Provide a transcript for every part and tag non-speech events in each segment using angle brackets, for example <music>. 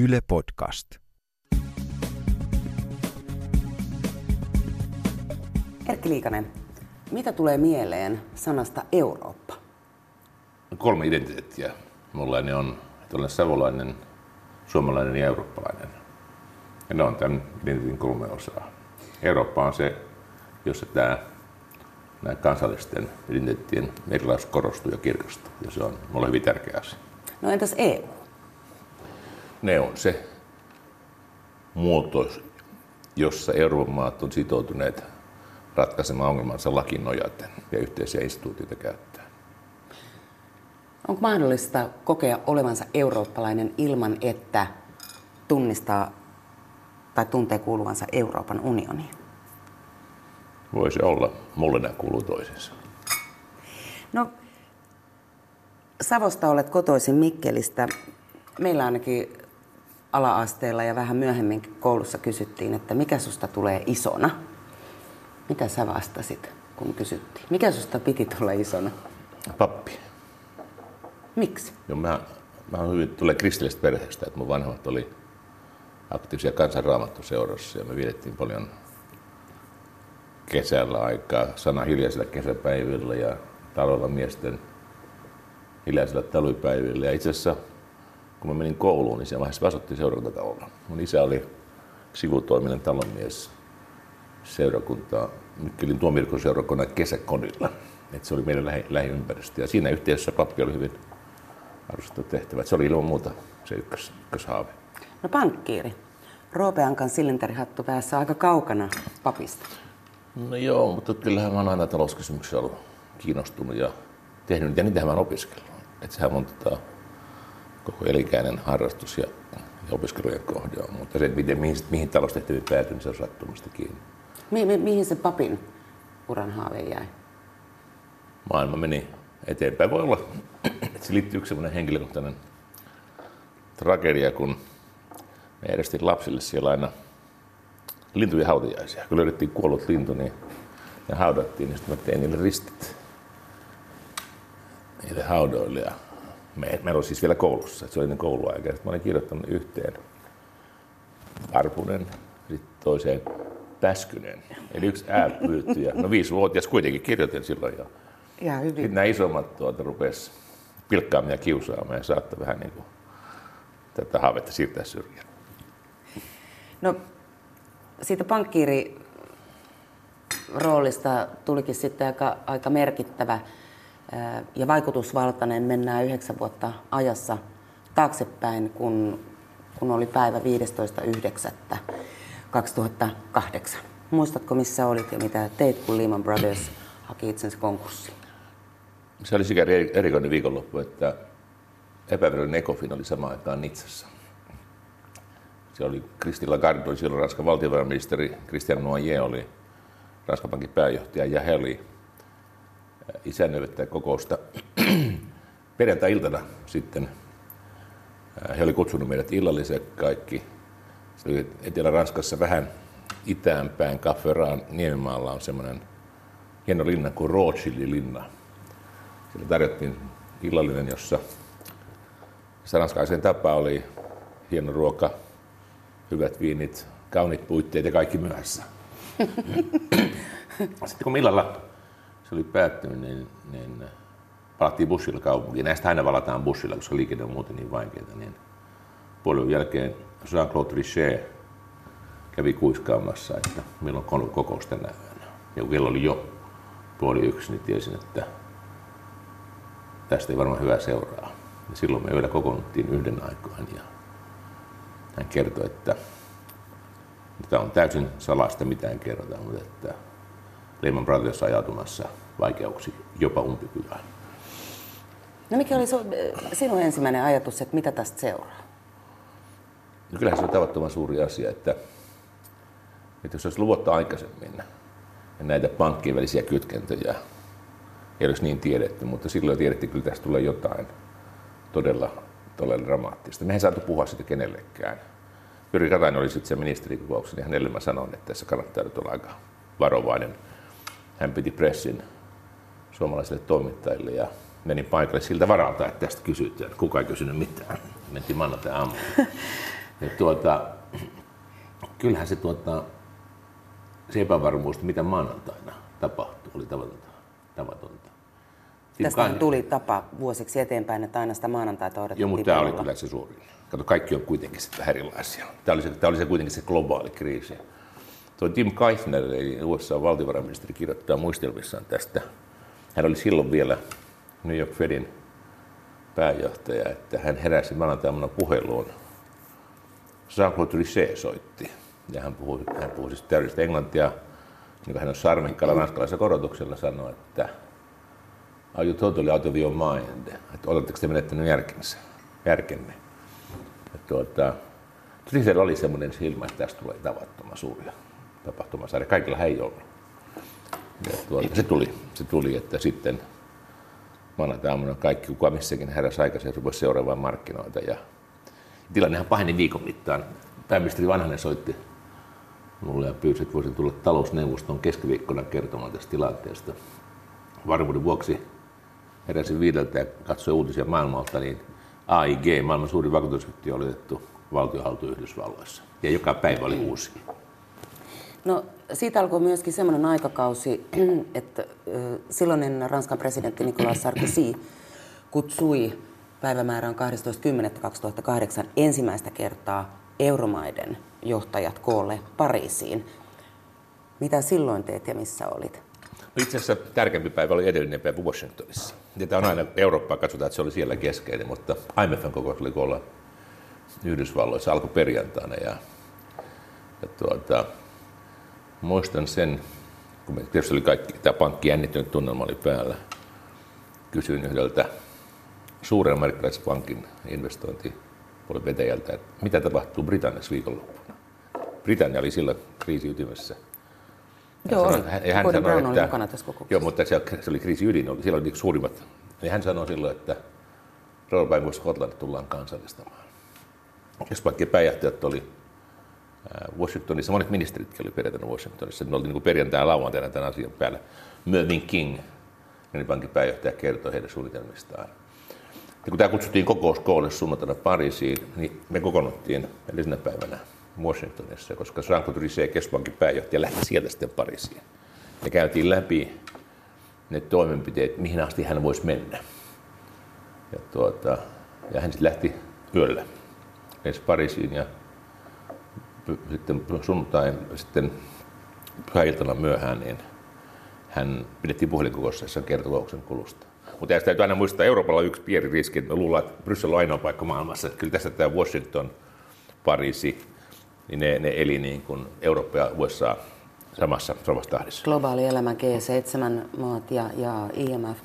Yle Podcast. Erkki Liikanen, mitä tulee mieleen sanasta Eurooppa? Kolme identiteettiä. Mulla ne on, että olen savolainen, suomalainen ja eurooppalainen. Ja ne on tämän identiteetin kolme osaa. Eurooppa on se, jossa tämä nämä kansallisten identiteettien erilaisuus korostuu ja kirkastuu. Ja se on mulle hyvin tärkeä asia. No entäs EU? Ne on se muoto, jossa Euroopan maat on sitoutuneet ratkaisemaan ongelmansa lakin nojaten ja yhteisiä instituutioita käyttää. Onko mahdollista kokea olevansa eurooppalainen ilman, että tunnistaa tai tuntee kuuluvansa Euroopan unioniin? Voisi olla. Mulle nämä kuuluu toisensa. No, Savosta olet kotoisin Mikkelistä. Meillä ainakin ala-asteella ja vähän myöhemmin koulussa kysyttiin, että mikä susta tulee isona. Mitä sä vastasit, kun kysyttiin? Mikä susta piti tulla isona? Pappi. Miksi? Joo, mä, mä hyvin, tulee kristillisestä perheestä, että mun vanhemmat oli aktiivisia kansanraamattuseurassa ja me vietettiin paljon kesällä aikaa, sana hiljaisilla kesäpäivillä ja talolla miesten hiljaisilla talvipäivillä. Ja itse asiassa kun mä menin kouluun, niin siinä vaiheessa asuttiin seurantatalolla. Mun isä oli sivutoiminen talonmies seurakuntaa Mikkelin tuomirkoseurakunnan kesäkodilla. Et se oli meidän lähi- lähiympäristö. Ja siinä yhteydessä pappi oli hyvin arvostettu tehtävä. Et se oli ilman muuta se ykkös, ykköshaave. No pankkiiri. Roopeankan silinterihattu päässä aika kaukana papista. No joo, mutta kyllähän mä oon aina talouskysymyksiä ollut kiinnostunut ja tehnyt niitä, ja niitähän mä oon opiskellut. Et sehän on tota, koko elikäinen harrastus ja, ja opiskelujen kohde on. Mutta se, että miten, mihin, mihin taloustehtäviin päätyy, niin se on sattumasta kiinni. Mi- mi- mihin se papin uran haave jäi? Maailma meni eteenpäin. Voi olla, että se liittyy yksi sellainen henkilökohtainen tragedia, kun me järjestin lapsille siellä aina lintujen hautajaisia. Kun löydettiin kuollut lintu, niin ne haudattiin, niin sitten mä tein niille ristit niille haudoille. Ja me, meillä oli siis vielä koulussa, että se oli ennen kouluaika. Sitten mä olin kirjoittanut yhteen Arpunen, sitten toiseen Päskynen. Eli yksi ääpyytty. Ja, no viisivuotias kuitenkin kirjoitin silloin jo. Ihan hyvin. Sitten nämä isommat tuota rupes pilkkaamaan ja kiusaamaan ja saattoi vähän niin kuin tätä haavetta siirtää syrjään. No, siitä pankkiiri roolista tulikin sitten aika, aika merkittävä ja vaikutusvaltainen. Mennään yhdeksän vuotta ajassa taaksepäin, kun, kun oli päivä 15.9.2008. Muistatko, missä olit ja mitä teit, kun Lehman Brothers haki itsensä konkurssiin? Se oli sikäli eri- erikoinen viikonloppu, että epävirallinen ECOFIN oli samaan aikaan Nitsassa. Se oli Christine Lagarde, silloin Ranskan valtiovarainministeri, Christian Noyer oli Ranskan pankin pääjohtaja ja he oli isännöivät tätä kokousta perjantai-iltana sitten. He oli kutsunut meidät illalliseen kaikki. Se oli Etelä-Ranskassa vähän itäänpäin Kafferaan Niemimaalla on semmoinen hieno linna kuin Rothschildin linna. Siellä tarjottiin illallinen, jossa se ranskalaisen tapa oli hieno ruoka, hyvät viinit, kauniit puitteet ja kaikki myöhässä. <laughs> Sitten kun illalla se oli päättynyt, niin, niin palattiin bussilla kaupunkiin. Näistä aina valataan bussilla, koska liikenne on muuten niin vaikeaa. Niin puolen jälkeen Jean-Claude Trichet kävi kuiskaamassa, että milloin on kokous tänä yönä. Ja kun kello oli jo puoli yksi, niin tiesin, että tästä ei varmaan hyvää seuraa. Ja silloin me yöllä kokoonnuttiin yhden aikaan ja hän kertoi, että tämä on täysin salasta, mitään kerrota, mutta että Lehman Brothers ajautumassa vaikeuksiin, jopa umpikylään. No mikä oli sinun ensimmäinen ajatus, että mitä tästä seuraa? No kyllähän se on tavattoman suuri asia, että, että jos olisi luvotta aikaisemmin ja näitä pankkien välisiä kytkentöjä ei olisi niin tiedetty, mutta silloin tiedettiin, että kyllä tästä tulee jotain todella, todella dramaattista. Me ei saatu puhua sitä kenellekään. Jyri Katainen oli sitten se ministerikokouksessa, niin hänelle mä sanoin, että tässä kannattaa nyt olla aika varovainen. Hän piti pressin suomalaisille toimittajille ja menin paikalle siltä varalta, että tästä kysytään. Kuka ei kysynyt mitään. Mentiin maanantai. <laughs> Ja tuota, kyllähän se, tuota, se epävarmuus, mitä maanantaina tapahtui, oli tavatonta. tavatonta. Tästä tuli tapa vuosiksi eteenpäin, että aina sitä maanantaita odotettiin Joo, mutta tämä oli kyllä se suurin. Kato, kaikki on kuitenkin sitten erilaisia. Tämä oli, se, tämä oli se kuitenkin se globaali kriisi. Tuo Tim Keifner, eli USA-valtiovarainministeri, kirjoittaa muistelmissaan tästä. Hän oli silloin vielä New York Fedin pääjohtaja, että hän heräsi maanantaina puheluun. Jean-Claude Trichet soitti, ja hän puhui, hän puhui siis täydellistä englantia, niin kuin hän on sarmikkalla ranskalaisella korotuksella sanoi, että are you totally out of your mind? Että oletteko te menettänyt järkensä, järkenne? Ja tuota, Trisel oli semmoinen silmä, että tästä tulee tavattoman suuria tapahtumasarja. Kaikilla ei ollut. Ja tuota, se, tuli, se tuli, että sitten maanantaina kaikki, kuka missäkin heräsi aikaisin, rupesi seuraamaan markkinoita. Ja tilannehan paheni viikon mittaan. Pääministeri Vanhanen soitti mulle ja pyysi, että voisin tulla talousneuvoston keskiviikkona kertomaan tästä tilanteesta. Varmuuden vuoksi heräsin viideltä ja katsoin uutisia maailmalta, niin AIG, maailman suurin vakuutusyhtiö, oli otettu valtiohaltu Yhdysvalloissa. Ja joka päivä oli uusi. No siitä alkoi myöskin semmoinen aikakausi, <clears throat> että silloinen Ranskan presidentti Nicolas Sarkozy kutsui päivämäärän 12.10.2008 ensimmäistä kertaa euromaiden johtajat koolle Pariisiin. Mitä silloin teet ja missä olit? No itse asiassa tärkeämpi päivä oli edellinen päivä Washingtonissa. Ja tämä on aina Eurooppaa, katsotaan, että se oli siellä keskeinen, mutta IMFn kokous oli koolla Yhdysvalloissa, alkoi perjantaina ja, ja tuota, muistan sen, kun me tietysti oli kaikki, tämä pankki jännittynyt tunnelma oli päällä, kysyin yhdeltä suuren amerikkalaisen pankin investointipuolen vetäjältä, että mitä tapahtuu Britanniassa viikonloppuna. Britannia oli silloin kriisi ytimessä. Joo, sanoi, hän, hän sanoi, Brown että, oli mukana tässä kokouksessa. Joo, mutta se, se oli kriisi ydin, oli, silloin oli suurimmat. Ja hän sanoi silloin, että Royal Bank of Scotland tullaan kansallistamaan. Keskuspankkien pääjohtajat oli Washingtonissa, monet ministerit oli perjantaina Washingtonissa, ne oli niin perjantai ja lauantaina tämän asian päällä. Mervyn King, pankin pääjohtaja, kertoi heidän suunnitelmistaan. Ja kun tämä kutsuttiin kokouskoolle sunnuntaina Pariisiin, niin me kokoonnuttiin edellisenä päivänä Washingtonissa, koska Jean-Claude Trichet, keskuspankin pääjohtaja, lähti sieltä sitten Pariisiin. Ja käytiin läpi ne toimenpiteet, mihin asti hän voisi mennä. Ja, tuota, ja hän sitten lähti yöllä ensin Pariisiin ja sitten sunnuntain sitten pyhäiltana myöhään, niin hän pidettiin puhelinkokouksessa, jossa kertokouksen kulusta. Mutta tästä täytyy aina muistaa, että Euroopalla on yksi pieni riski. Me luullaan, että Bryssel on ainoa paikka maailmassa. Kyllä tässä tämä Washington, Pariisi, niin ne, ne eli niin kuin Eurooppa ja USA samassa, samassa tahdissa. Globaali elämä, G7-maat ja, ja IMF.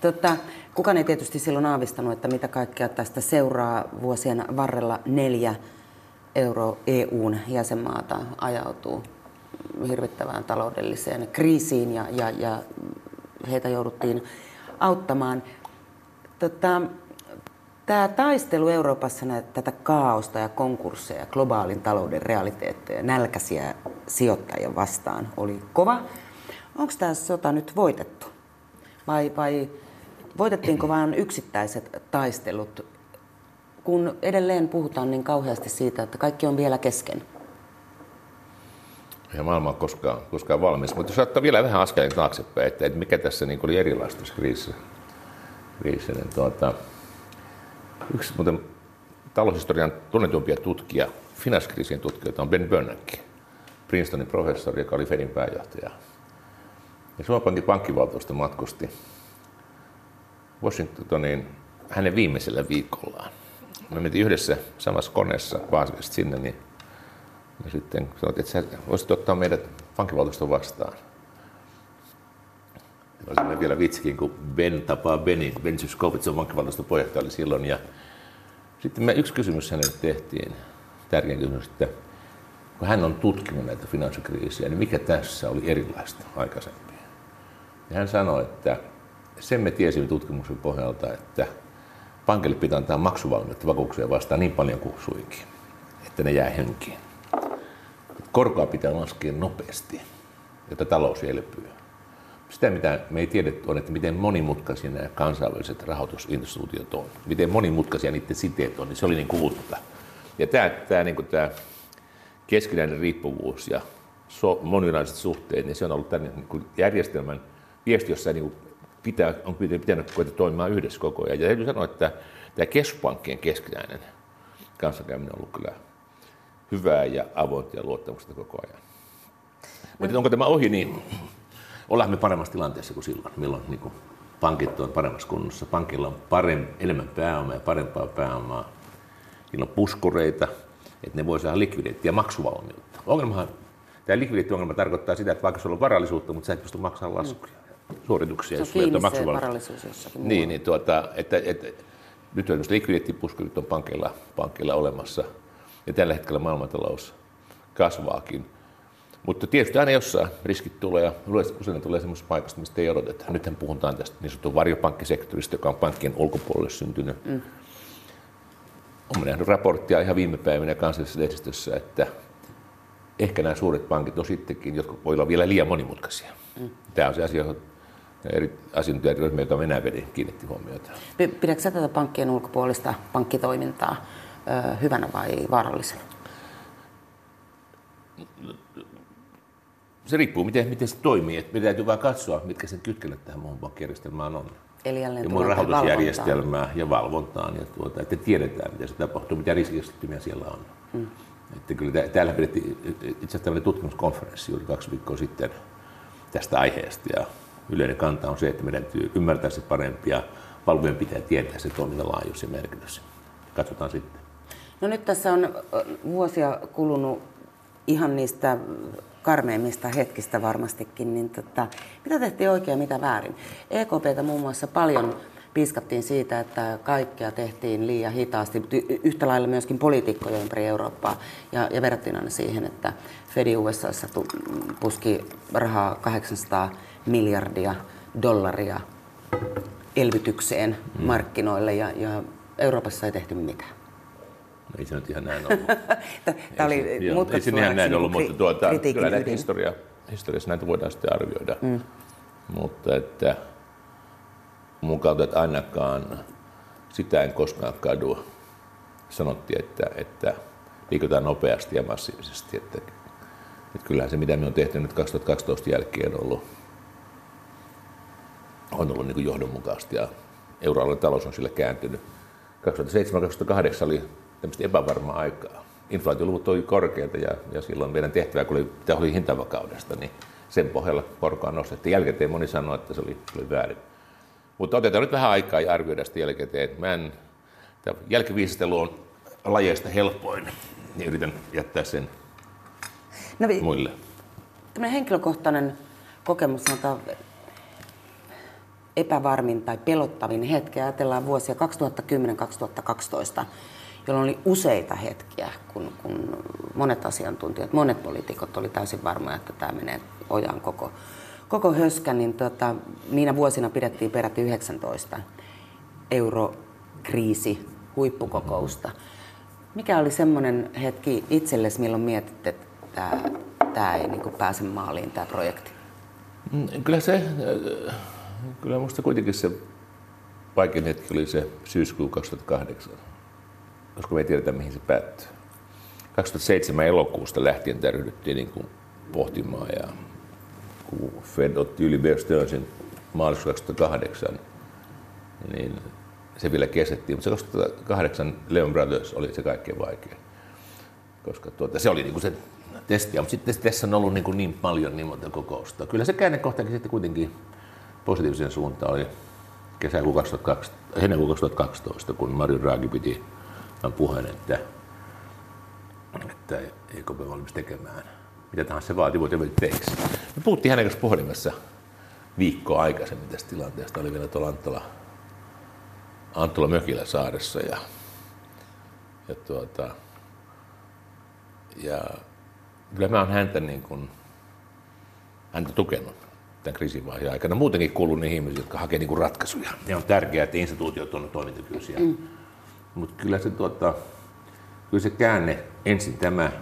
Totta, kukaan ei tietysti silloin aavistanut, että mitä kaikkea tästä seuraa vuosien varrella neljä euro EUn jäsenmaata ajautuu hirvittävään taloudelliseen kriisiin ja, ja, ja heitä jouduttiin auttamaan. Tota, tämä taistelu Euroopassa näitä, tätä kaaosta ja konkursseja, globaalin talouden realiteetteja, nälkäisiä sijoittajia vastaan oli kova. Onko tämä sota nyt voitettu? Vai, vai voitettiinko vain yksittäiset taistelut kun edelleen puhutaan niin kauheasti siitä, että kaikki on vielä kesken. Ja maailma on koskaan, koskaan valmis. Mutta jos ottaa vielä vähän askeleen taaksepäin, että, että mikä tässä niin oli erilaista tässä kriisissä, kriisissä niin tuota, yksi muuten taloushistorian tunnetumpia tutkija, finanssikriisien tutkijoita on Ben Bernanke, Princetonin professori, joka oli Fedin pääjohtaja. Ja Suomen Pankin pankkivaltuusto matkusti Washingtoniin hänen viimeisellä viikollaan me mentiin yhdessä samassa koneessa Vaasakasta sinne, niin me sitten sanottiin, että sä voisit ottaa meidät pankkivaltuuston vastaan. Ja oli vielä vitsikin, kun Ben tapaa Beni. Ben Zyskowicz on pankkivaltuuston puheenjohtaja oli silloin. Ja sitten me yksi kysymys hänelle tehtiin, tärkeä kysymys, että kun hän on tutkinut näitä finanssikriisiä, niin mikä tässä oli erilaista aikaisemmin? Ja hän sanoi, että sen me tiesimme tutkimuksen pohjalta, että pankille pitää antaa maksuvalmiutta vakuuksia vastaan niin paljon kuin suinkin, että ne jää henkiin. Korkoa pitää laskea nopeasti, jotta talous elpyy. Sitä, mitä me ei tiedetty, on, että miten monimutkaisia nämä kansainväliset rahoitusinstituutiot on. Miten monimutkaisia niiden siteet on, niin se oli niin uutta. Ja tämä, tämä, niin kuin tämä keskinäinen riippuvuus ja so, moninaiset suhteet, niin se on ollut tämän niin järjestelmän viesti, jossa niin kuin pitää, on pitänyt koeta toimimaan yhdessä koko ajan. Ja täytyy sanoa, että tämä keskuspankkien keskinäinen kanssakäyminen on ollut kyllä hyvää ja avointa ja luottamusta koko ajan. Mutta onko tämä ohi, niin ollaan me paremmassa tilanteessa kuin silloin, milloin niin kuin pankit on paremmassa kunnossa. Pankilla on paremmin, enemmän pääomaa ja parempaa pääomaa. Niillä on puskureita, että ne voi saada likviditeettiä ja maksuvalmiutta. Ongelmahan, tämä likviditeettiongelma tarkoittaa sitä, että vaikka sulla on varallisuutta, mutta sä et pysty maksamaan laskuja, mm. Suorituksia. Se on kiinni se varallisuus jossakin Niin, niin tuota, että, että, nyt on likviditeettipuskurit on pankilla, pankilla olemassa. Ja tällä hetkellä maailmantalous kasvaakin. Mutta tietysti aina jossain riskit tulee ja usein ne tulee semmoisesta paikasta, mistä ei odoteta. Nythän puhutaan tästä niin sanotun varjopankkisektorista, joka on pankkien ulkopuolelle syntynyt. Mm. Olen nähnyt raporttia ihan viime päivinä kansallisessa lehdistössä, että ehkä nämä suuret pankit on sittenkin, jotka voi olla vielä liian monimutkaisia. Mm. Tämä on se asia, johon eri asiantuntijaryhmiä, joita Venäjä vedi, kiinnitti huomiota. Pidätkö tätä pankkien ulkopuolista pankkitoimintaa hyvänä vai vaarallisena? Se riippuu, miten, miten se toimii. Et meidän täytyy vain katsoa, mitkä sen kytkennät tähän muuhun pankkijärjestelmään on. Eli jälleen ja muun rahoitusjärjestelmää valvontaan. ja valvontaan, ja tuota, että tiedetään, miten se tapahtuu, mitä riskistymmiä siellä on. Mm. Että kyllä täällä pidettiin itse asiassa tutkimuskonferenssi juuri kaksi viikkoa sitten tästä aiheesta, ja yleinen kanta on se, että meidän täytyy ymmärtää se parempi, ja valvojen pitää tietää se toimintalaajuus ja merkitys. Katsotaan sitten. No nyt tässä on vuosia kulunut ihan niistä karmeimmista hetkistä varmastikin, niin tota, mitä tehtiin oikein ja mitä väärin? EKPtä muun muassa paljon piskattiin siitä, että kaikkea tehtiin liian hitaasti, yhtä lailla myöskin poliitikkoja ympäri Eurooppaa. Ja, ja verrattiin siihen, että Fedi USAssa puski rahaa 800 miljardia dollaria elvytykseen mm. markkinoille ja, ja Euroopassa ei tehty mitään. Ei se nyt ihan näin <laughs> ollut. Tämä oli ei, se ihan näin ollut, mutta tuota, kyllä näitä historia, historiassa näitä voidaan sitten arvioida. Mm. Mutta että mun kautta, että ainakaan sitä en koskaan kadua. Sanottiin, että, että liikutaan nopeasti ja massiivisesti. Että, että kyllähän se, mitä me on tehty nyt 2012 jälkeen, on ollut, on ollut niin johdonmukaista ja euroalueen talous on sillä kääntynyt. 2007-2008 oli tämmöistä epävarmaa aikaa. Inflaatioluvut oli korkeita ja, ja silloin meidän tehtävä, kun oli, tämä oli hintavakaudesta, niin sen pohjalla korkoa nostettiin. Jälkikäteen moni sanoi, että se oli, oli väärin. Mutta otetaan nyt vähän aikaa ja arvioida sitä jälkikäteen. Mä en, jälkiviisastelu on lajeista helpoin, niin yritän jättää sen no, muille. Tämmöinen henkilökohtainen kokemus, sanotaan epävarmin tai pelottavin hetki. Ajatellaan vuosia 2010-2012 jolloin oli useita hetkiä, kun, kun monet asiantuntijat, monet poliitikot oli täysin varmoja, että tämä menee ojaan koko, koko höskä, niin tota, niinä vuosina pidettiin peräti 19 eurokriisi huippukokousta. Mikä oli semmoinen hetki itsellesi, milloin mietit, että tämä, tämä ei niin pääse maaliin, tämä projekti? Mm, kyllä se, kyllä minusta kuitenkin se vaikein hetki oli se syyskuu 2008 koska me ei tiedetä, mihin se päättyy. 2007 elokuusta lähtien tämä ryhdyttiin niin kuin pohtimaan ja kun Fed otti yli Bear Stearnsin maaliskuussa 2008, niin se vielä kestettiin, mutta se 2008 Leon Brothers oli se kaikkein vaikein, koska tuota, se oli niin kuin se testi, mutta sitten tässä on ollut niin, kuin niin paljon niin monta kokousta. Kyllä se käännekohtakin sitten kuitenkin positiivisen suuntaan oli kesäkuun 2012, heinäkuun 2012, kun Mario Draghi piti puheen, että, että EKP valmis tekemään mitä tahansa se vaatii, it takes. Me puhuttiin hänen kanssa puhelimessa viikkoa aikaisemmin tästä tilanteesta. Oli vielä tuolla Anttola, Anttola mökillä saaressa ja, ja, tuota, ja kyllä mä oon häntä, niin kuin, häntä tukenut tämän kriisivaiheen aikana. Muutenkin kuuluu niihin ihmisiin, jotka hakevat niin ratkaisuja. Ja on tärkeää, että instituutiot on toimintakykyisiä. Mm. Mutta kyllä se, tuota, kyllä se käänne, ensin tämä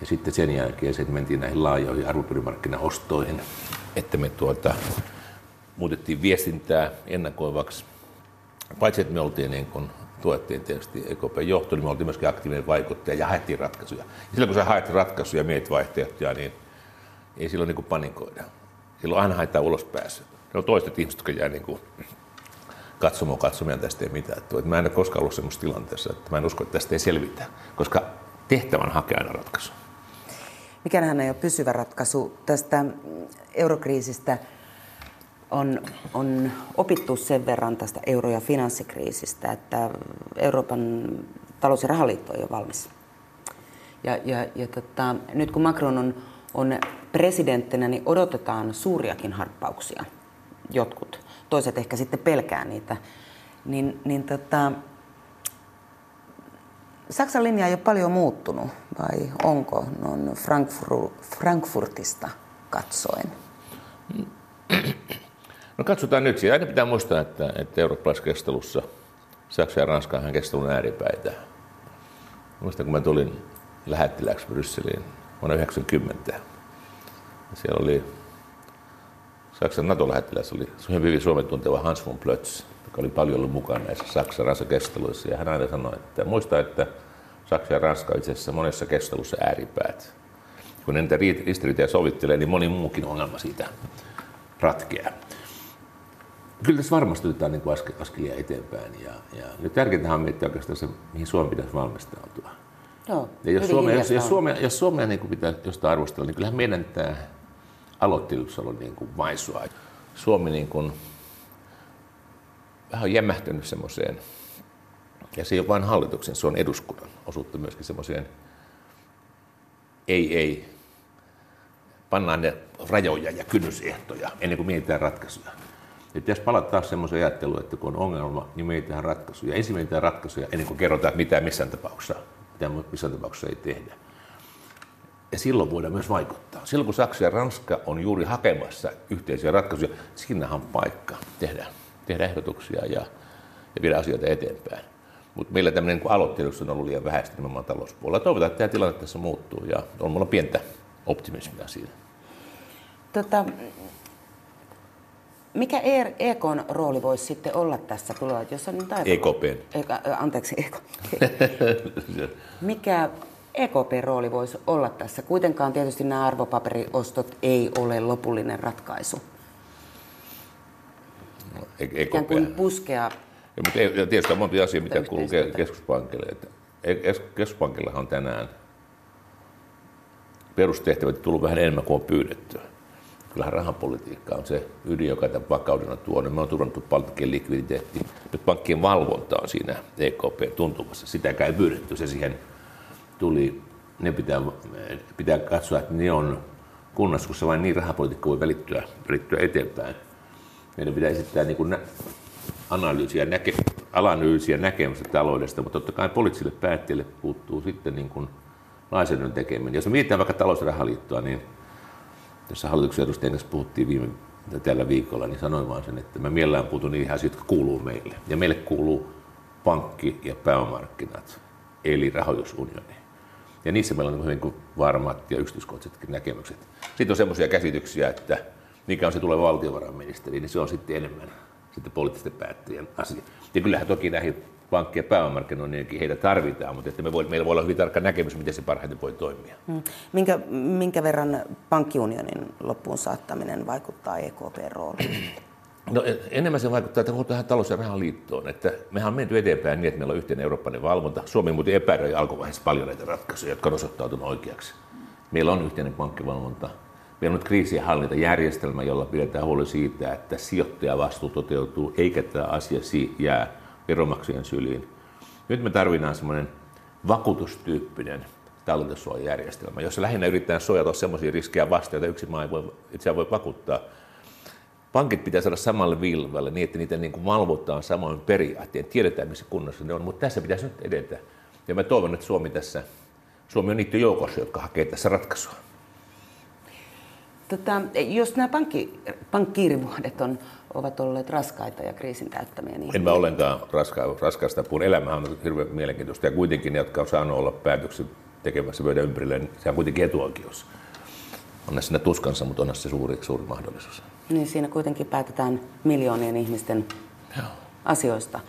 ja sitten sen jälkeen se, että mentiin näihin laajoihin arvopaperimarkkinaostoihin, että me tuota, muutettiin viestintää ennakoivaksi. Paitsi, että me oltiin niin kuin tuettiin tietysti EKP johto, niin me oltiin myöskin aktiivinen vaikuttaja ja haettiin ratkaisuja. Ja silloin kun sä haet ratkaisuja ja mietit vaihtoehtoja, niin ei silloin niin panikoida. Silloin aina haetaan ulospääsy. Ne on toiset ihmiset, jotka jää niin kuin katsomaan katsomaan tästä ei mitään. Että mä en ole koskaan ollut sellaisessa tilanteessa, että mä en usko, että tästä ei selvitä, koska tehtävän hakea aina ratkaisu. Mikään ei ole pysyvä ratkaisu. Tästä eurokriisistä on, on opittu sen verran tästä euro- ja finanssikriisistä, että Euroopan talous- ja rahaliitto ei ole valmis. Ja, ja, ja tota, nyt kun Macron on, on presidenttinä, niin odotetaan suuriakin harppauksia. Jotkut. Toiset ehkä sitten pelkää niitä. Niin, niin tota, Saksan linja ei ole paljon muuttunut, vai onko noin Frankfurtista katsoen? No katsotaan nyt. Aina pitää muistaa, että, että eurooppalaisessa keskustelussa Saksa ja Ranska on keskustelun ääripäitä. Muistan, kun mä tulin lähettiläksi Brysseliin vuonna 1990. Siellä oli Saksan NATO-lähettiläs, oli hyvin Suomen tunteva Hans von Plötz, joka oli paljon ollut mukana näissä Saksan Ranska keskusteluissa. Ja hän aina sanoi, että muista, että Saksa ja Ranska itse asiassa monessa keskustelussa ääripäät. Kun ne niitä ristiriitoja sovittelee, niin moni muukin ongelma siitä ratkeaa kyllä tässä varmasti otetaan niin askel, askelia eteenpäin. Ja, ja nyt tärkeintä on miettiä oikeastaan se, mihin Suomi pitäisi valmistautua. Joo, ja jos Suomea, jos, jos Suomea, jos Suomea niin kuin pitää jostain arvostella, niin kyllähän meidän tämä aloittelussa on niin kuin vaisua. Suomi niin kuin, vähän on jämähtänyt semmoiseen, ja se ei ole vain hallituksen, se on eduskunnan osuutta myöskin semmoiseen ei, ei, pannaan ne rajoja ja kynnysehtoja ennen kuin mietitään ratkaisuja. Ja pitäisi palata taas semmoiseen ajatteluun, että kun on ongelma, niin tehdä ratkaisuja. Ensin me tehdään ratkaisuja ennen kuin kerrotaan, mitä missään tapauksessa, mitä missään tapauksessa ei tehdä. Ja silloin voidaan myös vaikuttaa. Silloin kun Saksa ja Ranska on juuri hakemassa yhteisiä ratkaisuja, siinähän on paikka tehdä, tehdä ehdotuksia ja, ja viedä asioita eteenpäin. Mutta meillä tämmöinen niin aloittelussa on ollut liian vähäistä nimenomaan talouspuolella. Toivotaan, että tämä tilanne tässä muuttuu ja on mulla pientä optimismia siinä. Tota, mikä EKn e rooli voisi sitten olla tässä tuloa, jos on nyt EKP. Eka, anteeksi, EK. <laughs> Mikä EKPn rooli voisi olla tässä? Kuitenkaan tietysti nämä arvopaperiostot ei ole lopullinen ratkaisu. No, EKP. Ikään kuin puskea. Ja, mutta ei, tietysti on monta asiaa, mitä kuuluu keskuspankille. E- keskuspankilla on tänään perustehtävät tullut vähän enemmän kuin on pyydetty kyllähän rahapolitiikka on se ydin, joka tämän vakaudena tuo. Me on turvannut pankkien likviditeetti. Nyt pankkien valvonta on siinä EKP tuntumassa. Sitä ei pyydetty. Se siihen tuli. Ne pitää, pitää katsoa, että ne on kunnassa, kun se vain niin rahapolitiikka voi välittyä, välittyä eteenpäin. Meidän pitää esittää niin kuin analyysiä, näke, analyysiä näkemystä taloudesta, mutta totta kai poliittisille päättäjille puuttuu sitten niin kuin lainsäädännön tekeminen. Jos me mietitään vaikka talous- ja rahaliittoa, niin tässä hallituksen edustajien kanssa puhuttiin viime tällä viikolla, niin sanoin vaan sen, että mä mielellään puutun niihin asioihin, jotka kuuluu meille. Ja meille kuuluu pankki- ja pääomarkkinat, eli rahoitusunioni. Ja niissä meillä on hyvin varmat ja yksityiskohtaisetkin näkemykset. Sitten on semmoisia käsityksiä, että mikä on se tuleva valtiovarainministeri, niin se on sitten enemmän sitten poliittisten päättäjien asia. Ja kyllähän toki näihin pankki- ja pääomamarkkinoinninkin heitä tarvitaan, mutta että me voi, meillä voi olla hyvin tarkka näkemys, miten se parhaiten voi toimia. Hmm. Minkä, minkä verran pankkiunionin loppuun saattaminen vaikuttaa EKP-rooliin? No enemmän se vaikuttaa että tähän talous- ja rahaliittoon, että mehän on menty eteenpäin niin, että meillä on yhteinen eurooppalainen valvonta. Suomi muuten epäröi alkuvaiheessa paljon näitä ratkaisuja, jotka on osoittautunut oikeaksi. Meillä on yhteinen pankkivalvonta. Meillä on nyt kriisienhallintajärjestelmä, jolla pidetään huoli siitä, että sijoittajavastuu toteutuu, eikä tämä asia jää veronmaksujen syliin. Nyt me tarvitaan semmoinen vakuutustyyppinen talletussuojajärjestelmä, jossa lähinnä yritetään suojata sellaisia riskejä vastaan, joita yksi maa ei voi, itseään voi vakuuttaa. Pankit pitää saada samalle viivalle niin, että niitä niin kuin valvotaan samoin periaatteen, tiedetään missä kunnossa ne on, mutta tässä pitäisi nyt edetä. Ja mä toivon, että Suomi tässä, Suomi on niiden joukossa, jotka hakee tässä ratkaisua. Tota, jos nämä pankki, pankkiirivuodet on, ovat olleet raskaita ja kriisin täyttämiä. Niin... En mä ollenkaan raska, raskaasta puhun. Elämä on hirveän mielenkiintoista ja kuitenkin ne, jotka on saanut olla päätöksen tekemässä pöydän ympärillä, niin se on kuitenkin etuoikeus. On siinä tuskansa, mutta on se suuri, suuri mahdollisuus. Niin siinä kuitenkin päätetään miljoonien ihmisten Joo. asioista.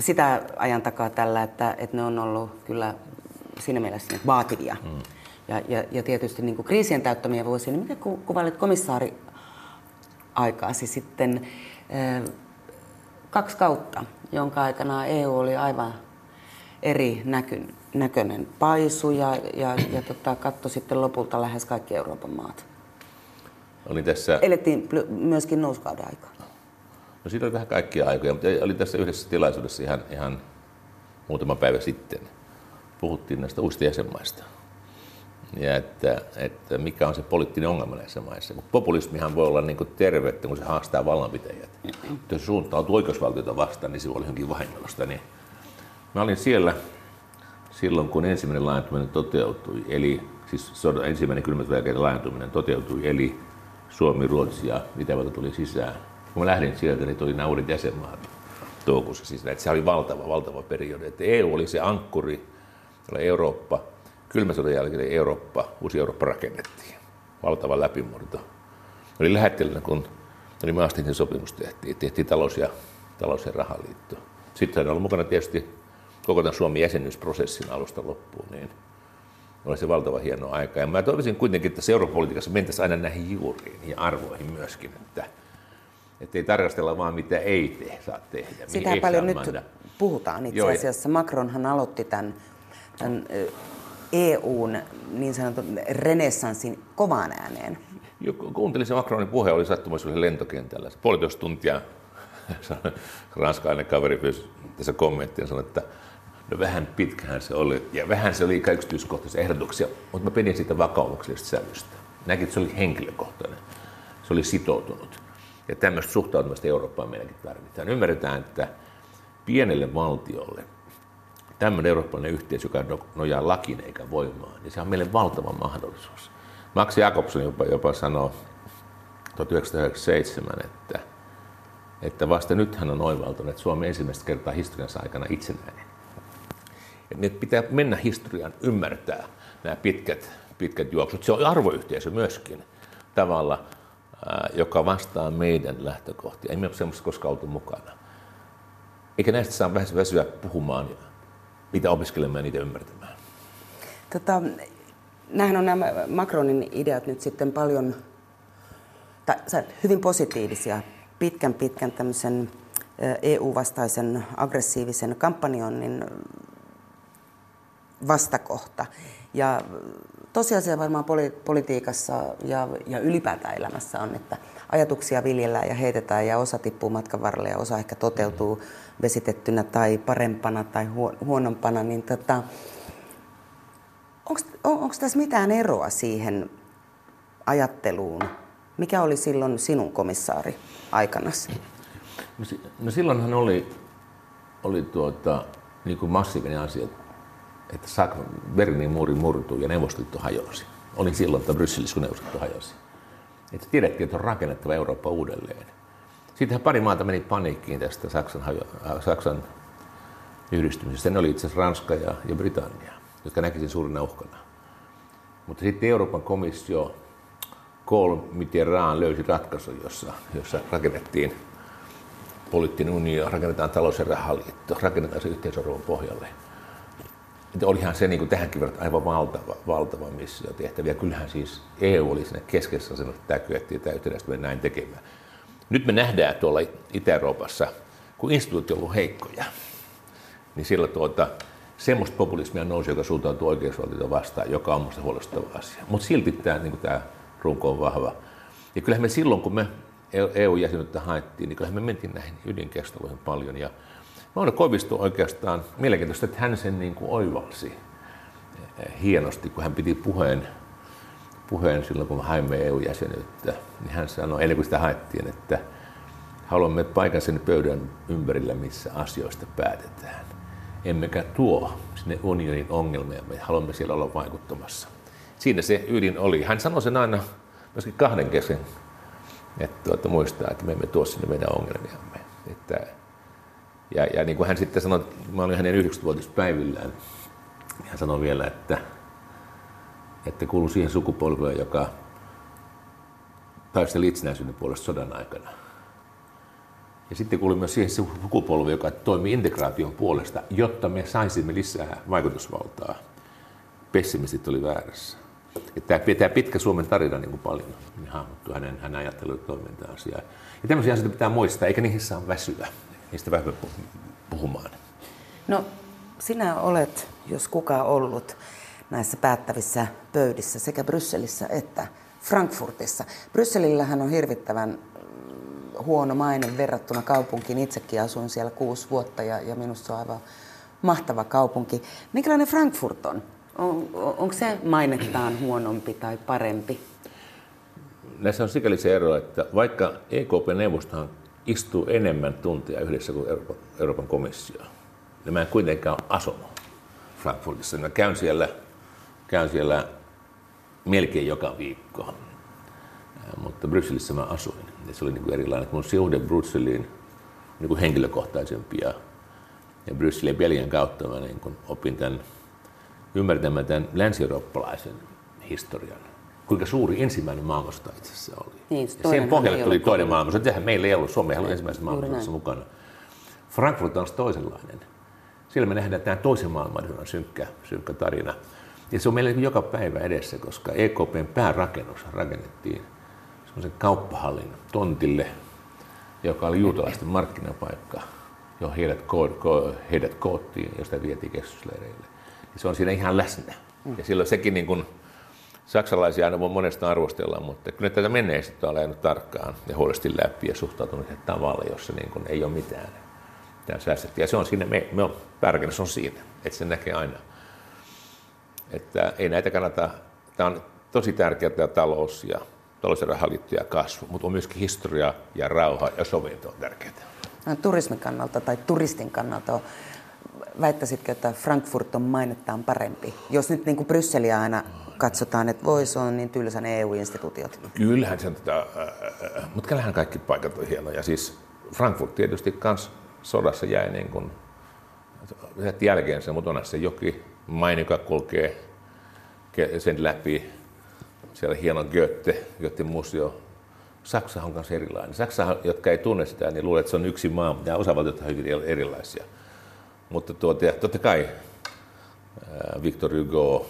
sitä ajan takaa tällä, että, että ne on ollut kyllä siinä mielessä vaativia. Mm. Ja, ja, ja tietysti niin kuin kriisien täyttämiä vuosia, niin miten kuvailet komissaari aikaasi sitten kaksi kautta, jonka aikana EU oli aivan eri näky, näköinen paisu ja, ja, ja tota, katto sitten lopulta lähes kaikki Euroopan maat. Oli tässä... Elettiin myöskin nousukauden aikaa. No siinä oli vähän kaikkia aikoja, mutta oli tässä yhdessä tilaisuudessa ihan, ihan muutama päivä sitten. Puhuttiin näistä uusista jäsenmaista. Ja että, että mikä on se poliittinen ongelma näissä maissa. Kun populismihan voi olla niin tervettä, kun se haastaa vallanpitäjät. Mm-hmm. Jos suuntautuu oikeusvaltiota vastaan, niin se voi olla johonkin vahingollista. Niin mä olin siellä silloin, kun ensimmäinen laajentuminen toteutui, eli siis ensimmäinen kylmät laajentuminen toteutui, eli Suomi, Ruotsi ja Itävalta tuli sisään. Kun mä lähdin sieltä, niin tuli nämä uudet jäsenmaat toukokuussa sisään. Että se oli valtava, valtava periodi. Että EU oli se ankkuri, jolla Eurooppa, kylmän sodan jälkeen Eurooppa, uusi Eurooppa rakennettiin. Valtava läpimurto. Oli lähettilänä, kun oli Maastrichtin sopimus tehtiin, tehtiin talous- ja, talous- ja rahaliitto. Sitten on ollut mukana tietysti koko tämän Suomen jäsenyysprosessin alusta loppuun, niin oli se valtava hieno aika. Ja mä toivoisin kuitenkin, että seurapolitiikassa mentäisiin aina näihin juuriin ja arvoihin myöskin, että että ei tarkastella vaan mitä ei te, saa tehdä. Sitä paljon nyt manda. puhutaan itse asiassa. Macronhan aloitti tämän, tämän EUn niin sanotun renessanssin kovaan ääneen. Kuuntelin se Macronin puhe, oli sattumassa lentokentällä. Puolitoista tuntia <laughs> ranskalainen kaveri pyysi tässä kommenttia ja sanoi, että no vähän pitkähän se oli ja vähän se oli yksityiskohtaisia ehdotuksia, mutta mä pidin siitä vakaumuksellisesta sävystä. Näkin, että se oli henkilökohtainen. Se oli sitoutunut. Ja tämmöistä suhtautumista Eurooppaan meidänkin tarvitaan. Ymmärretään, että pienelle valtiolle tämmöinen eurooppalainen yhteisö, joka no- nojaa lakiin eikä voimaan, niin se on meille valtava mahdollisuus. Max Jakobson jopa, jopa sanoi 1997, että, että vasta nyt hän on oivaltanut, että Suomi ensimmäistä kertaa historiansa aikana itsenäinen. Että pitää mennä historiaan, ymmärtää nämä pitkät, pitkät juoksut. Se on arvoyhteisö myöskin tavalla, joka vastaa meidän lähtökohtia. Ei me ole semmoista koskaan oltu mukana. Eikä näistä saa väsyä puhumaan niitä opiskelemaan ja niitä ymmärtämään. Tota, nämähän on nämä Macronin ideat nyt sitten paljon, tai hyvin positiivisia, pitkän pitkän tämmöisen EU-vastaisen aggressiivisen kampanjoinnin vastakohta. Ja tosiasia varmaan poli- politiikassa ja, ja ylipäätään elämässä on, että ajatuksia viljellään ja heitetään ja osa tippuu matkan varrelle ja osa ehkä toteutuu vesitettynä tai parempana tai huonompana, niin tota, onko tässä mitään eroa siihen ajatteluun? Mikä oli silloin sinun komissaari aikanasi? No, no silloinhan oli, oli tuota, niin kuin massiivinen asia että Berliinin muuri murtui ja Neuvostoliitto hajosi. Olin silloin että Brysselissä, kun Neuvostoliitto hajosi. Että tiedettiin, että on rakennettava Eurooppa uudelleen. Sittenhän pari maata meni paniikkiin tästä Saksan, hajo- Saksan yhdistymisestä. Ne oli itse asiassa Ranska ja, ja Britannia, jotka näkisin suurina uhkana. Mutta sitten Euroopan komissio Kohl Mitterrand löysi ratkaisun, jossa, jossa rakennettiin poliittinen unio, rakennetaan talous- ja rahaliitto, rakennetaan se yhteisarvon pohjalle että olihan se niin kuin tähänkin verrattuna aivan valtava, valtava missio tehtäviä. Kyllähän siis EU oli siinä keskessä asennossa, että tämä kyettiin tämä yhtenäistä näin tekemään. Nyt me nähdään tuolla Itä-Euroopassa, kun instituutiot on ollut heikkoja, niin sillä tuota, semmoista populismia nousi, joka suuntautuu oikeusvaltiota vastaan, joka on minusta huolestuttava asia. Mutta silti tämä, niin tämä runko on vahva. Ja kyllähän me silloin, kun me EU-jäsenyyttä haettiin, niin kyllähän me mentiin näihin ydinkeskusteluihin paljon. Ja Mauno Koivisto oikeastaan, mielenkiintoista, että hän sen niin kuin oivalsi eh, hienosti, kun hän piti puheen, puheen silloin, kun haimme EU-jäsenyyttä, niin hän sanoi, ennen kuin sitä haettiin, että haluamme paikan sen pöydän ympärillä, missä asioista päätetään. Emmekä tuo sinne unionin ongelmia, me haluamme siellä olla vaikuttamassa. Siinä se ydin oli. Hän sanoi sen aina myöskin kahden kesken, että tuota, muistaa, että me emme tuo sinne meidän ongelmiamme. Että ja, ja niin kuin hän sitten sanoi, mä olin hänen 90-vuotispäivillään, niin hän sanoi vielä, että, että kuuluu siihen sukupolveen, joka taisteli itsenäisyyden puolesta sodan aikana. Ja sitten kuulin myös siihen sukupolvi, joka toimi integraation puolesta, jotta me saisimme lisää vaikutusvaltaa. Pessimistit oli väärässä. Että tämä pitkä Suomen tarina niin kuin paljon niin hahmottuu hänen, hänen ajattelun toiminta-asiaa. Ja tämmöisiä asioita pitää muistaa, eikä niihin saa väsyä. Niistä vähän puhumaan. No, sinä olet, jos kuka ollut näissä päättävissä pöydissä sekä Brysselissä että Frankfurtissa. Brysselillähän on hirvittävän mm, huono maine verrattuna kaupunkiin. Itsekin asuin siellä kuusi vuotta ja, ja minusta se on aivan mahtava kaupunki. Minkälainen Frankfurt on? on onko se mainettaan huonompi tai parempi? Näissä on sikäli se ero, että vaikka EKP-neuvostohan istuu enemmän tuntia yhdessä kuin Euroopan, Euroopan komissio, niin mä en kuitenkaan asunut Frankfurtissa. Mä käyn siellä, käyn siellä melkein joka viikko. Mutta Brysselissä mä asuin. Ja se oli niin kuin erilainen. Mun suhde Brysseliin niin kuin henkilökohtaisempi. Ja, ja Brysselin pelien kautta mä niin kuin opin tämän ymmärtämään tämän länsi-eurooppalaisen historian. Kuinka suuri ensimmäinen maailmansota itse asiassa oli. Niin, ja sen pohjalle tuli toinen maailmansota. Sehän meillä ei ollut. Suomi ei ollut ensimmäisessä maailmansodassa mukana. Frankfurt on toisenlainen. Siellä me nähdään tämä toisen maailmansodan synkkä, synkkä tarina. Ja se on meillä joka päivä edessä, koska EKPn päärakennus rakennettiin semmoisen kauppahallin tontille, joka oli juutalaisten markkinapaikka, johon heidät, ko- ko- heidät koottiin, josta vietiin keskusleireille. Ja se on siinä ihan läsnä. Ja silloin sekin niin kuin, saksalaisia aina monesta arvostellaan, mutta kyllä tätä menneisyyttä on ajanut tarkkaan ja huolesti läpi ja suhtautunut tavalla, jossa niin kuin ei ole mitään. Tämä säästetty. Ja se on siinä, me, me on, päärakennus on siinä, että se näkee aina. Että ei näitä kannata, tämä on tosi tärkeää tämä talous ja talous- ja ja kasvu, mutta on myöskin historia ja rauha ja sovinto on tärkeää. No, turismin kannalta tai turistin kannalta on, väittäisitkö, että Frankfurt on mainettaan parempi? Jos nyt niin kuin Brysseliä aina katsotaan, että voi se on niin tylsä ne EU-instituutiot. Kyllähän se, tota, mutta kyllähän kaikki paikat on hienoja. Siis Frankfurt tietysti kans sodassa jäi niin kuin, jälkeensä, mutta onhan se joki, main, joka kulkee sen läpi. Siellä hieno Goethe, Goethe-museo. Saksa on myös erilainen. Saksa, jotka ei tunne sitä, niin luulee, että se on yksi maa, mutta osavaltiot ovat hyvin erilaisia. Mutta tuota, totta kai Victor Hugo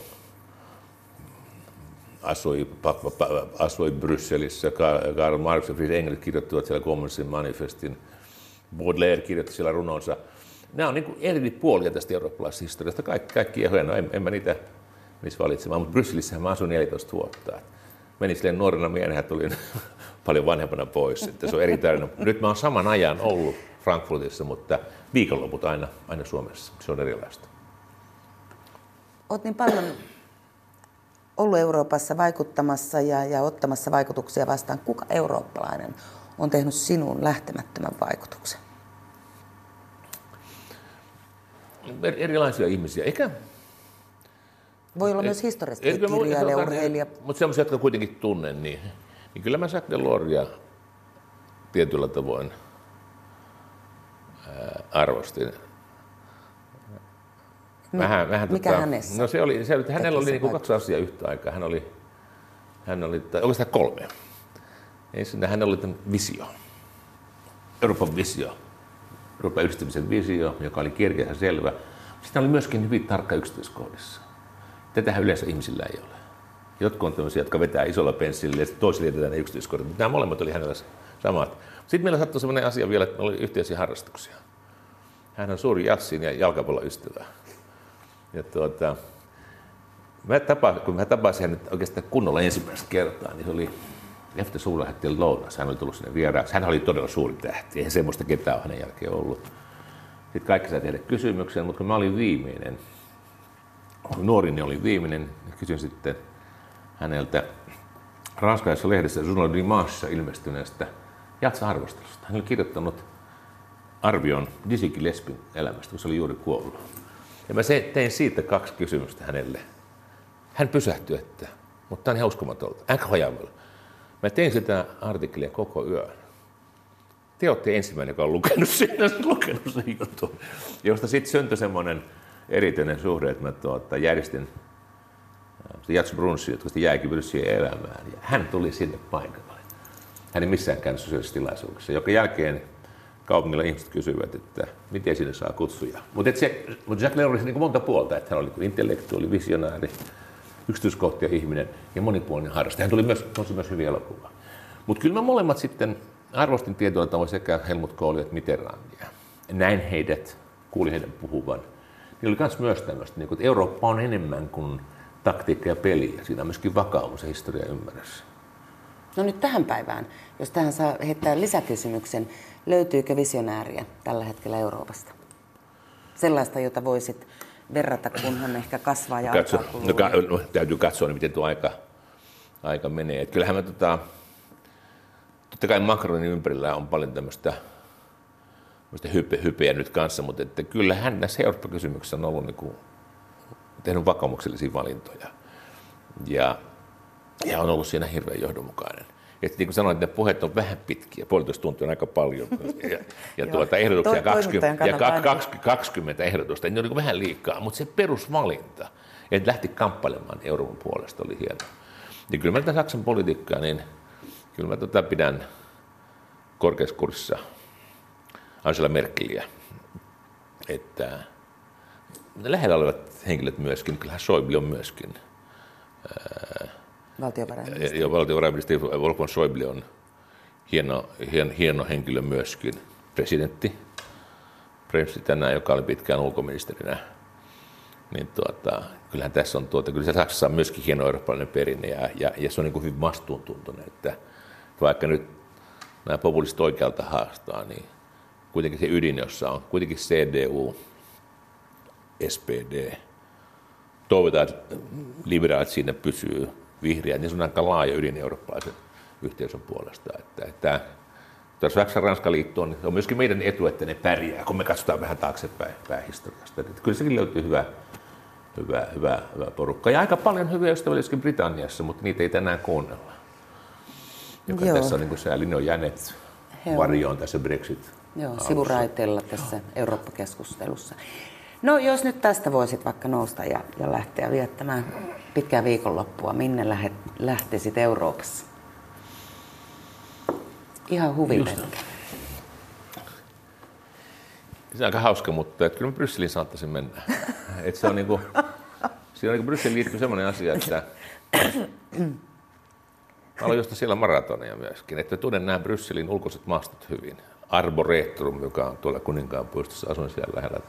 asui, asui Brysselissä, Karl Marx ja Friedrich Engels kirjoittivat siellä kommunistin manifestin, Baudelaire kirjoitti siellä runonsa. Nämä on niin eri puolia tästä eurooppalaisesta historiasta. Kaikki, kaikki ja no en, en mä niitä missä valitsemaan, mutta Brysselissähän mä asuin 14 vuotta. Menin silleen nuorena miehenä, tulin <laughs> paljon vanhempana pois. Että se on eri tarina. Nyt mä oon saman ajan ollut Frankfurtissa, mutta viikonloput aina, aina Suomessa. Se on erilaista. Olet niin paljon ollut Euroopassa vaikuttamassa ja, ja ottamassa vaikutuksia vastaan. Kuka eurooppalainen on tehnyt sinuun lähtemättömän vaikutuksen? Erilaisia ihmisiä. Eikä voi olla myös historiallisesti kirjailija, urheilija. Mutta sellaisia, jotka kuitenkin tunnen, niin, niin kyllä mä Jacques Deloria tietyllä tavoin ää, arvostin. Vähän, vähän Mikä tota, hänessä? No se oli, se, oli, hänellä oli niin kaksi asiaa yhtä aikaa. Hän oli, hän oli tai oikeastaan kolme. Ensin hän oli visio, Euroopan visio, Euroopan yhdistymisen visio, joka oli kirkeä selvä. Sitten oli myöskin hyvin tarkka yksityiskohdissa. Tätähän yleensä ihmisillä ei ole. Jotkut on tämmöisiä, jotka vetää isolla penssillä ja toisille jätetään ne yksityiskohdat. Nämä molemmat oli hänellä samat. Sitten meillä sattui sellainen asia vielä, että meillä oli yhteisiä harrastuksia. Hän on suuri jatsin ja jalkapalloystävä. Ja tuota, mä tapasin, kun mä tapasin hänet oikeastaan kunnolla ensimmäistä kertaa, niin se oli Efter suurlähettiin lounas. Hän oli tullut sinne vieraaksi. Hän oli todella suuri tähti. Eihän semmoista ketään hänen jälkeen ollut. Sitten kaikki sai tehdä kysymyksen, mutta kun mä olin viimeinen, nuorini oli viimeinen, kysyin sitten häneltä ranskalaisessa lehdessä Journal Dimanche ilmestyneestä jatsa-arvostelusta. Hän oli kirjoittanut arvion Dizzy Gillespin elämästä, kun se oli juuri kuollut. Ja mä tein siitä kaksi kysymystä hänelle. Hän pysähtyi, että, mutta tämä on ihan uskomatonta. Incroyable. Mä tein sitä artikkelia koko yön. Te olette ensimmäinen, joka on lukenut sen, <laughs> lukenut sen jutun, josta sitten syntyi semmoinen erityinen suhde, että mä tuota, järjestin Jats Brunssi, jotka sitten jäikin siihen elämään. Ja hän tuli sinne paikalle. Hän ei missään käynyt sosiaalisessa tilaisuudessa, joka jälkeen kaupungilla ihmiset kysyivät, että miten sinne saa kutsuja. Mutta mut Jack Lemmon oli niin monta puolta, että hän oli niin intellektuaali, visionääri, yksityiskohtia ihminen ja monipuolinen harrastaja. Hän tuli myös, tosi myös hyviä elokuvia. Mutta kyllä mä molemmat sitten arvostin tietyllä tavalla sekä Helmut Kohlia että Mitterrandia. Näin heidät, kuulin heidän puhuvan. Niin oli myös tämmöistä, niin että Eurooppa on enemmän kuin taktiikka ja peli, ja siinä on myöskin vakaumus ja historia ymmärrys. No nyt tähän päivään, jos tähän saa heittää lisäkysymyksen, löytyykö visionääriä tällä hetkellä Euroopasta? Sellaista, jota voisit verrata, kun hän ehkä kasvaa ja Katso, alkaa no, ka, no, täytyy katsoa, miten tuo aika, aika menee. Et kyllähän mä tota, totta kai Macronin ympärillä on paljon tämmöistä hype, hypeä nyt kanssa, mutta että kyllä hän näissä Eurooppa-kysymyksissä on ollut niin kuin, tehnyt vakaumuksellisia valintoja. Ja, ja on ollut siinä hirveän johdonmukainen. Että niin kuin sanoin, että ne puheet on vähän pitkiä, puolitoista tuntia on aika paljon. <laughs> Ja, ja tuota, ehdotuksia to, 20, ja 20, 20 ehdotusta, niin on niin vähän liikaa, mutta se perusvalinta, että lähti kamppailemaan Euroopan puolesta, oli hieno. Niin kyllä mä tätä Saksan politiikkaa, niin kyllä mä tätä pidän korkeaskurssissa Angela Merkeliä, että lähellä olevat henkilöt myöskin, kyllähän Schäuble on myöskin. Valtiovarainministeri. Ja valtiovarainministeri Wolfgang Schäuble on hieno, hieno, hieno henkilö myöskin. Presidentti, presidentti tänään, joka oli pitkään ulkoministerinä. Niin tuota, kyllähän tässä on, tuota, kyllä Saksassa on myöskin hieno eurooppalainen perinne ja, ja, ja se on niin kuin hyvin vastuuntuntoinen, että vaikka nyt nämä populistit oikealta haastaa, niin kuitenkin se ydin, jossa on kuitenkin CDU, SPD. Toivotaan, että liberaalit siinä pysyy vihreät, niin se on aika laaja ydin eurooppalaisen yhteisön puolesta. Että, että jos Saksan Ranskan liitto on, niin on myöskin meidän etu, että ne pärjää, kun me katsotaan vähän taaksepäin päähistoriasta. Että kyllä sekin löytyy hyvä, hyvä, hyvä, hyvä porukka. Ja aika paljon hyviä ystävällisiä Britanniassa, mutta niitä ei tänään kuunnella. Joka Joo. tässä on niin sääli, ne on jääneet varjoon tässä Brexit. Joo, sivuraiteella tässä Eurooppa-keskustelussa. No jos nyt tästä voisit vaikka nousta ja, ja lähteä viettämään pitkää viikonloppua, minne lähet, lähtisit Euroopassa? Ihan huvitellen. Se on aika hauska, mutta että kyllä mä Brysseliin saattaisin mennä. <laughs> että se on niinku, siinä on niinku Brysseliin liittyy sellainen asia, että Mä olen just siellä maratoneja myöskin, että tunnen nämä Brysselin ulkoiset maastot hyvin. Arboretum, joka on tuolla Kuninkaan puistossa, asun siellä lähellä.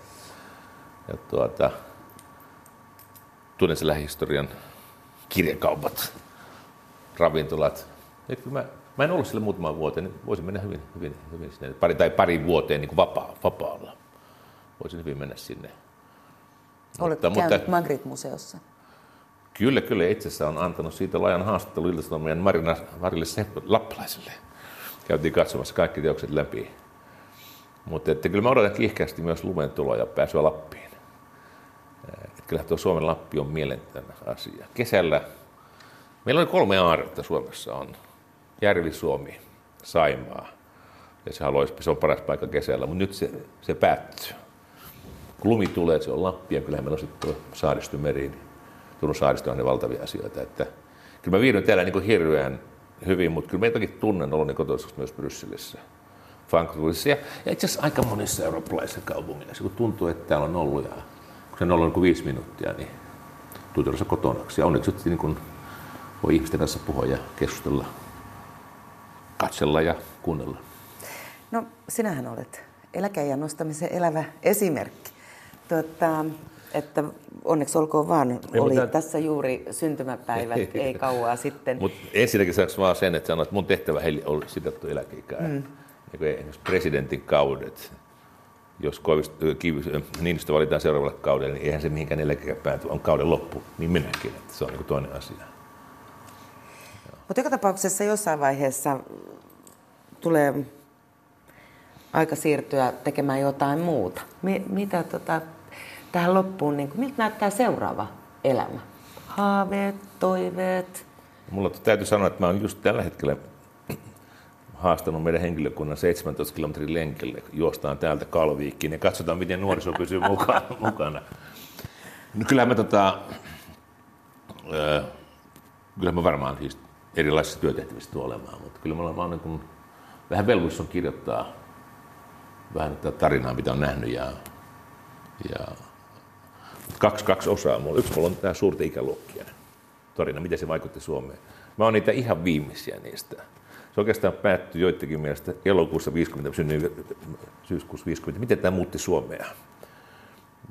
Ja tuota, tunnen sen lähihistorian kirjakaupat, ravintolat. Ja mä, mä en ollut siellä muutaman vuoteen, niin voisin mennä hyvin, hyvin, hyvin sinne, pari, tai pari vuoteen niin kuin vapaa, vapaalla. Voisin hyvin mennä sinne. Olet mutta, käynyt Magritte-museossa? Kyllä, kyllä. Itse asiassa on antanut siitä laajan haastattelu meidän Marina Marille Lappalaiselle. Käytiin katsomassa kaikki teokset läpi. Mutta että kyllä mä odotan kiihkeästi myös lumen tuloa ja pääsyä Lappiin. Kyllä tuo Suomen Lappi on mielenkiintoinen asia. Kesällä meillä oli kolme aaretta Suomessa. On Järvi-Suomi, Saimaa ja se, haluaisi, se on paras paikka kesällä, mutta nyt se, se päättyy. Kun lumi tulee, se on Lappi ja kyllähän meillä on sitten Saaristomeri, Turun saaristo on ne valtavia asioita. Että, kyllä mä viihdyn täällä niin hirveän hyvin, mutta kyllä meitäkin tunnen oloni kotoisessa myös Brysselissä. Frankfurtissa ja, ja itse asiassa aika monissa eurooppalaisissa kaupungeissa, kun tuntuu, että täällä on ollut ja kun se on ollut niin viisi minuuttia, niin tuntuu kotonaksi. Ja onneksi niin kun voi ihmisten kanssa puhua ja keskustella, katsella ja kuunnella. No, sinähän olet eläkeiän nostamisen elävä esimerkki. Tuota, että onneksi olkoon vaan, ei, oli mutta... tässä juuri syntymäpäivät, <laughs> ei kauaa sitten. Mutta ensinnäkin saanko vaan sen, että sanoit, että mun tehtävä oli sidottu eläkeikää. Mm. Niin presidentin kaudet, jos Niinistö valitaan seuraavalle kaudelle, niin eihän se mihinkään eläkeikään pääty, on kauden loppu, niin minäkin, että se on niin toinen asia. Mutta joka tapauksessa jossain vaiheessa tulee aika siirtyä tekemään jotain muuta. mitä tota, tähän loppuun, niin kuin, miltä näyttää seuraava elämä? Haaveet, toiveet? Mulla täytyy sanoa, että mä oon just tällä hetkellä haastanut meidän henkilökunnan 17 kilometrin lenkille. Juostaan täältä Kalviikkiin ja katsotaan, miten nuoriso pysyy mukana. <laughs> mukana. No kyllähän mä, tota, äh, kyllä mä varmaan siis erilaisissa työtehtävissä tulen olemaan, mutta kyllä olen vaan niin kuin, vähän velvollisuus on kirjoittaa vähän tätä tarinaa, mitä on nähnyt. Ja, ja kaksi, kaksi osaa. Mulla, yksi mulla on tämä suurta ikäluokkia tarina, miten se vaikutti Suomeen. Mä oon niitä ihan viimeisiä niistä. Se oikeastaan päättyi joidenkin mielestä elokuussa 50, synnyin syyskuussa 50. Miten tämä muutti Suomea?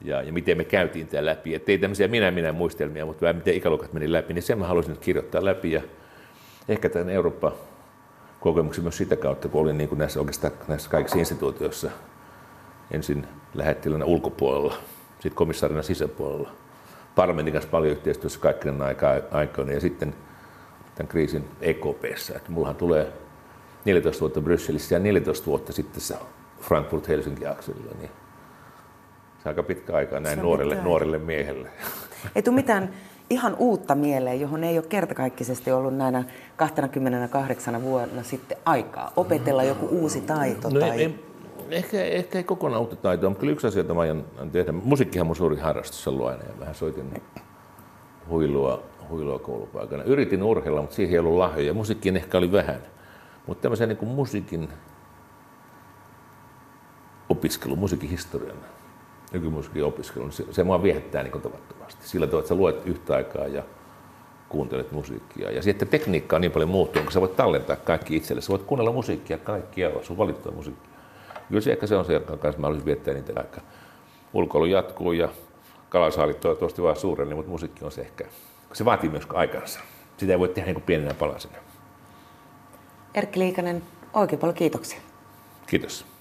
Ja, ja miten me käytiin tämä läpi. Että ei tämmöisiä minä-minä muistelmia, mutta vähän miten ikäluokat meni läpi, niin sen mä haluaisin nyt kirjoittaa läpi. Ja ehkä tämän Eurooppa kokemuksen myös sitä kautta, kun olin niin kuin näissä, oikeastaan näissä kaikissa instituutioissa ensin lähettilänä ulkopuolella, sitten komissaarina sisäpuolella, parlamentin kanssa paljon yhteistyössä kaikkien aikoina ja sitten tämän kriisin EKPssä. Että mullahan tulee 14 vuotta Brysselissä ja 14 vuotta sitten se Frankfurt-Helsinki-akselilla, niin se aika pitkä aika näin nuorelle, nuorelle miehelle. Ei tule mitään ihan uutta mieleen, johon ei ole kertakaikkisesti ollut näinä 28 vuonna sitten aikaa opetella joku uusi taito? No tai... ei, ehkä, ehkä ei kokonaan uutta taitoa, mutta kyllä yksi asia, jota mä aion tehdä. Musiikkihan on suuri harrastus ollut aina ja vähän soitin huilua, huilua koulupaikana. Yritin urheilla, mutta siihen ei ollut lahjoja. Musiikkiin ehkä oli vähän. Mutta tämmöisen niin musiikin opiskelu, musiikin historian nykymusiikin opiskelu, niin se, se mua viehättää niin tavattomasti. Sillä tavalla, että sä luet yhtä aikaa ja kuuntelet musiikkia. Ja sitten tekniikka on niin paljon muuttunut, kun sä voit tallentaa kaikki itselle. Sä voit kuunnella musiikkia kaikkialla, sun valittua musiikkia. Kyllä se ehkä se on se, jonka kanssa mä olisin viettää niitä aikaa. Ulkoilu jatkuu ja kalasaalit toivottavasti vaan suureni, mutta musiikki on se ehkä, se vaatii myös aikansa. Sitä ei voi tehdä niin pienenä palasena. Erkki Liikanen, oikein paljon kiitoksia. Kiitos.